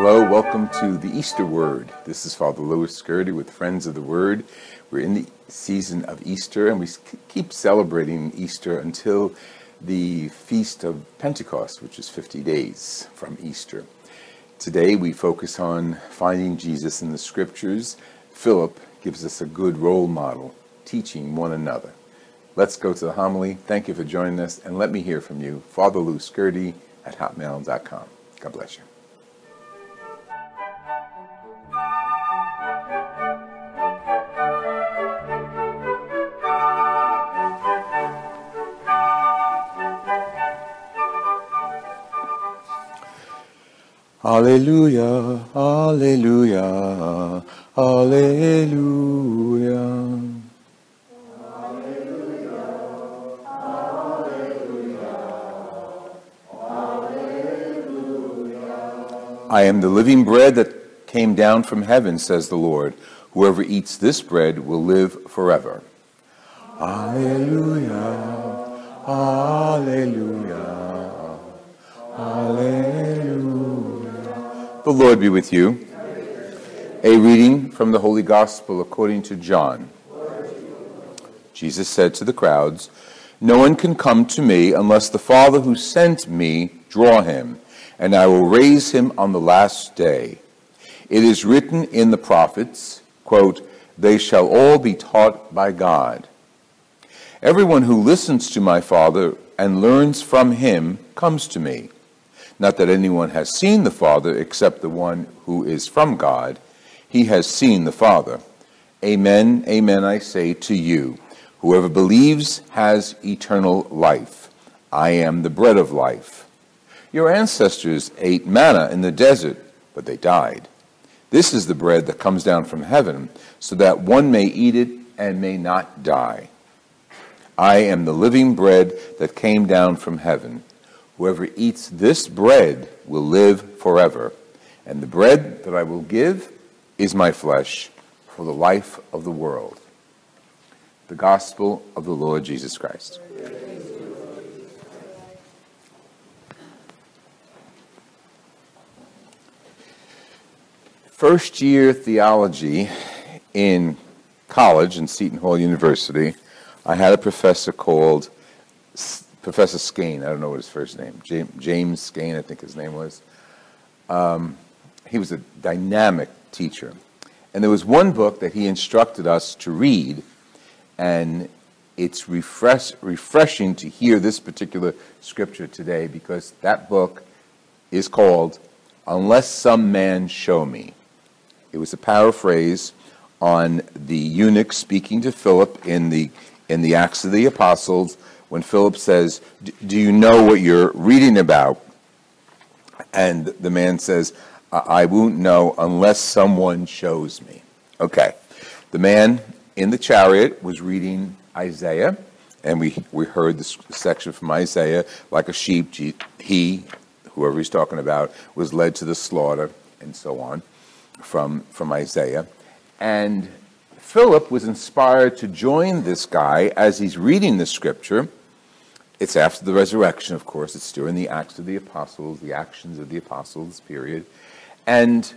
Hello, welcome to the Easter Word. This is Father Louis Scurti with Friends of the Word. We're in the season of Easter and we keep celebrating Easter until the Feast of Pentecost, which is 50 days from Easter. Today we focus on finding Jesus in the Scriptures. Philip gives us a good role model, teaching one another. Let's go to the homily. Thank you for joining us and let me hear from you. Father Lou Scurti at hotmail.com. God bless you. Alleluia, Alleluia, Alleluia. I am the living bread that came down from heaven, says the Lord. Whoever eats this bread will live forever. Alleluia, Alleluia, The Lord be with you. A reading from the Holy Gospel according to John. Jesus said to the crowds, No one can come to me unless the Father who sent me draw him and I will raise him on the last day. It is written in the prophets, quote, They shall all be taught by God. Everyone who listens to my Father and learns from him comes to me. Not that anyone has seen the Father except the one who is from God. He has seen the Father. Amen, amen, I say to you. Whoever believes has eternal life. I am the bread of life. Your ancestors ate manna in the desert, but they died. This is the bread that comes down from heaven, so that one may eat it and may not die. I am the living bread that came down from heaven. Whoever eats this bread will live forever. And the bread that I will give is my flesh for the life of the world. The Gospel of the Lord Jesus Christ. first year theology in college in Seton Hall University, I had a professor called Professor Skane. I don't know what his first name. James, James Skane, I think his name was. Um, he was a dynamic teacher, and there was one book that he instructed us to read, and it's refresh, refreshing to hear this particular scripture today because that book is called "Unless Some Man Show Me." It was a paraphrase on the eunuch speaking to Philip in the, in the Acts of the Apostles when Philip says, Do you know what you're reading about? And the man says, I won't know unless someone shows me. Okay. The man in the chariot was reading Isaiah, and we, we heard this section from Isaiah like a sheep, he, whoever he's talking about, was led to the slaughter, and so on from, from Isaiah. And Philip was inspired to join this guy as he's reading the scripture. It's after the resurrection, of course. It's during the Acts of the Apostles, the actions of the Apostles period. And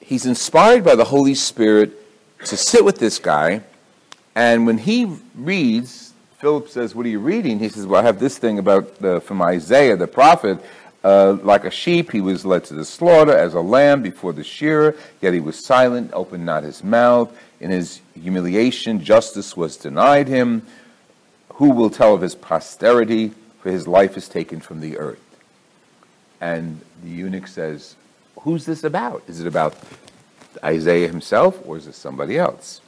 he's inspired by the Holy Spirit to sit with this guy. And when he reads, Philip says, What are you reading? He says, Well, I have this thing about the, from Isaiah, the prophet, uh, like a sheep, he was led to the slaughter as a lamb before the shearer, yet he was silent, opened not his mouth. In his humiliation, justice was denied him. Who will tell of his posterity? For his life is taken from the earth. And the eunuch says, Who's this about? Is it about Isaiah himself or is it somebody else?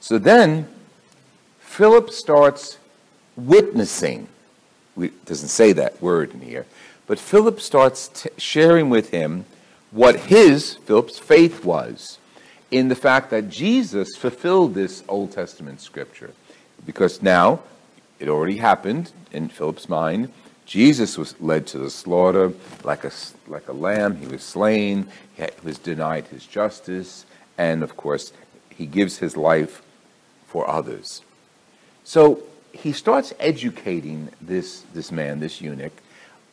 So then, Philip starts witnessing. It doesn't say that word in here, But Philip starts sharing with him what his, Philip's, faith was in the fact that Jesus fulfilled this Old Testament scripture. Because now, it already happened in Philip's mind. Jesus was led to the slaughter like a, like a lamb. He was slain. He was denied his justice. And of course, he gives his life for others. So he starts educating this, this man, this eunuch,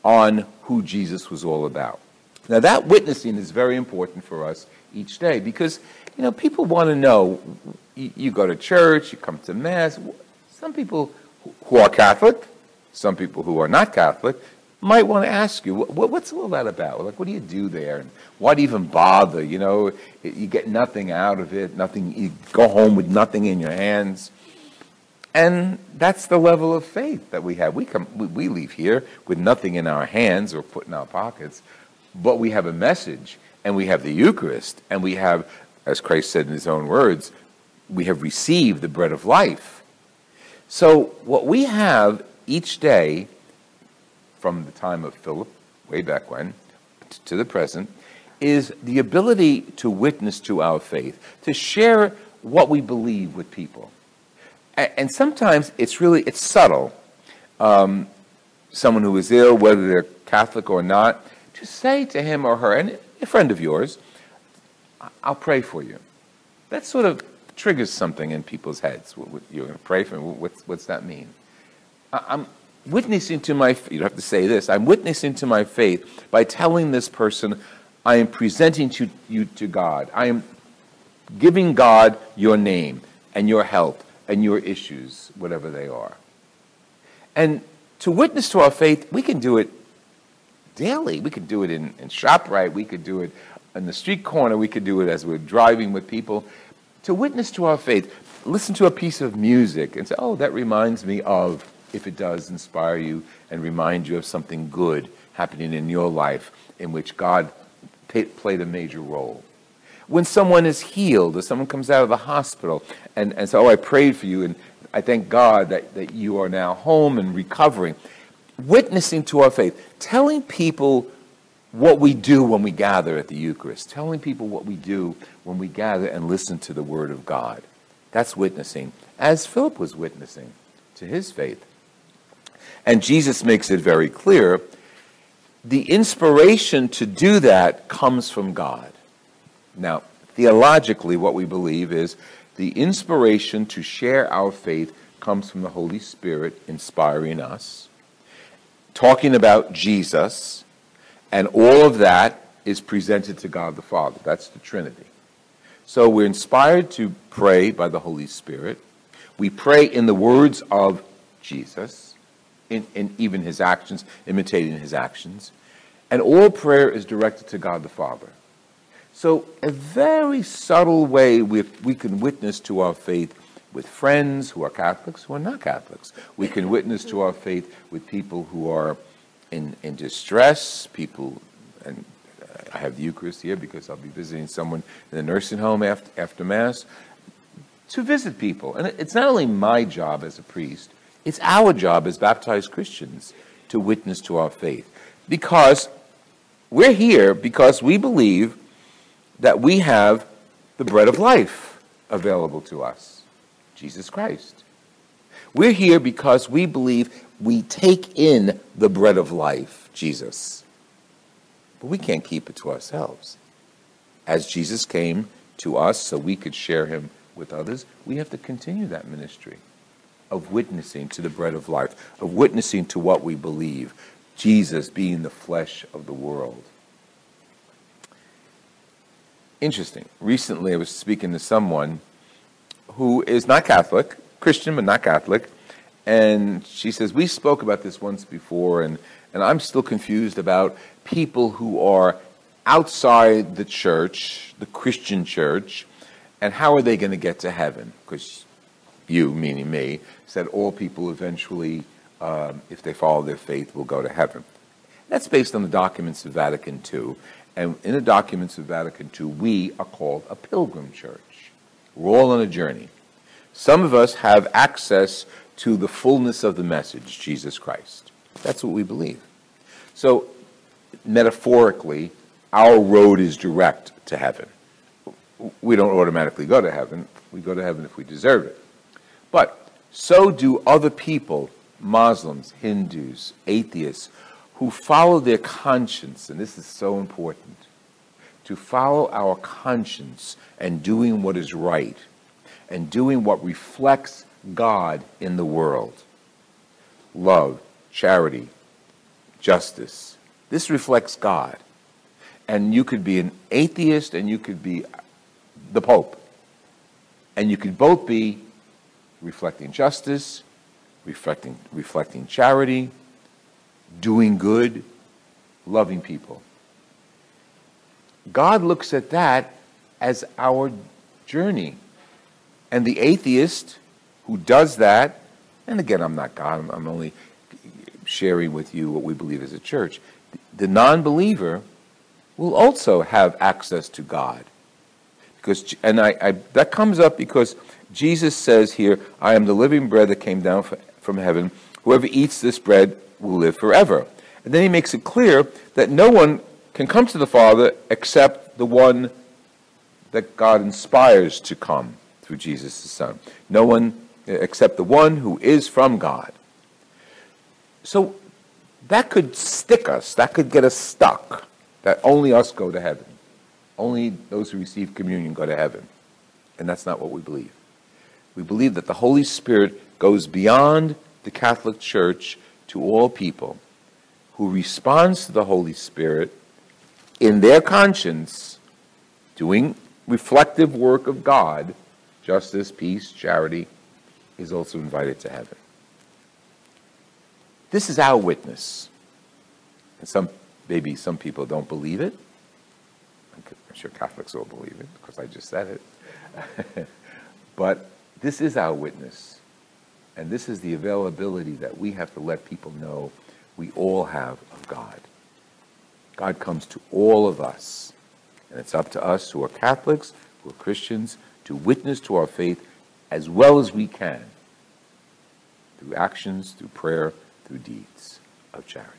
on who Jesus was all about. Now, that witnessing is very important for us each day because, you know, people want to know. You, you go to church, you come to Mass. Some people who are Catholic, some people who are not Catholic, might want to ask you, what, what's all that about? Like, what do you do there? And why do you even bother? You know, you get nothing out of it, nothing, you go home with nothing in your hands. And that's the level of faith that we have. We, come, we, we leave here with nothing in our hands or put in our pockets, but we have a message, and we have the Eucharist, and we have, as Christ said in his own words, we have received the bread of life. So, what we have each day from the time of Philip, way back when, to the present, is the ability to witness to our faith, to share what we believe with people. And sometimes it's really, it's subtle. Um, someone who is ill, whether they're Catholic or not, to say to him or her, and a friend of yours, I'll pray for you. That's sort of triggers something in people's heads. You're going to pray for me. What's, what's that mean? I'm witnessing to my, you have to say this, I'm witnessing to my faith by telling this person, I am presenting to you to God. I am giving God your name and your help and your issues, whatever they are. And to witness to our faith, we can do it daily. We could do it in, in ShopRite. We could do it in the street corner. We could do it as we're driving with people. To witness to our faith, listen to a piece of music and say, oh, that reminds me of if it does inspire you and remind you of something good happening in your life in which God played a major role. When someone is healed or someone comes out of the hospital and, and so, oh, I prayed for you and I thank God that, that you are now home and recovering. Witnessing to our faith, telling people what we do when we gather at the Eucharist, telling people what we do when we gather and listen to the Word of God. That's witnessing, as Philip was witnessing to his faith. And Jesus makes it very clear the inspiration to do that comes from God. Now, theologically, what we believe is the inspiration to share our faith comes from the Holy Spirit inspiring us, talking about Jesus, and all of that is presented to God the Father. That's the Trinity. So we're inspired to pray by the Holy Spirit. We pray in the words of Jesus in, in even his actions, imitating his actions. And all prayer is directed to God the Father. So, a very subtle way we, we can witness to our faith with friends who are Catholics, who are not Catholics. We can witness to our faith with people who are in, in distress, people, and uh, I have the Eucharist here because I'll be visiting someone in the nursing home after, after Mass, to visit people. And it's not only my job as a priest, it's our job as baptized Christians to witness to our faith because we're here because we believe that we have the bread of life available to us Jesus Christ. We're here because we believe we take in the bread of life, Jesus. But we can't keep it to ourselves. As Jesus came to us so we could share him with others, we have to continue that ministry of witnessing to the bread of life, of witnessing to what we believe, Jesus being the flesh of the world. Interesting. Recently, I was speaking to someone who is not Catholic, Christian, but not Catholic, and she says, We spoke about this once before, and, and I'm still confused about people who are outside the church, the Christian church, and how are they going to get to heaven? Because you, meaning me, said all people eventually, um, if they follow their faith, will go to heaven. That's based on the documents of Vatican II. And in the documents of Vatican II, we are called a pilgrim church. We're all on a journey. Some of us have access to the fullness of the message, Jesus Christ. That's what we believe. So metaphorically, our road is direct to heaven. We don't automatically go to heaven. We go to heaven if we deserve it. But so do other people, Muslims, Hindus, atheists, who follow their conscience, and this is so important, to follow our conscience and doing what is right and doing what reflects God in the world. Love, charity, justice. This reflects God. And you could be an atheist and you could be the Pope. And you could both be reflecting justice, reflecting, reflecting charity, doing good, loving people. God looks at that as our journey. And the atheist who does that, and again, I'm not God, I'm, only sharing with you what we believe as a church. The non believer will also have access to God. Because, and I, I, that comes up because Jesus says here, I am the living bread that came down from heaven. Whoever eats this bread will live forever. And then he makes it clear that no one can come to the Father except the one that God inspires to come through Jesus the Son. No one except the one who is from God. So that could stick us, that could get us stuck, that only us go to heaven. Only those who receive communion go to heaven. And that's not what we believe. We believe that the Holy Spirit goes beyond the Catholic Church to all people who responds to the Holy Spirit in their conscience, doing reflective work of God, justice, peace, charity, is also invited to heaven. This is our witness. And some, maybe some people don't believe it. I'm sure Catholics all believe it because I just said it. but this is our witness. And this is the availability that we have to let people know we all have of God. God comes to all of us. And it's up to us who are Catholics, who are Christians, to witness to our faith as well as we can through actions, through prayer, through deeds of charity.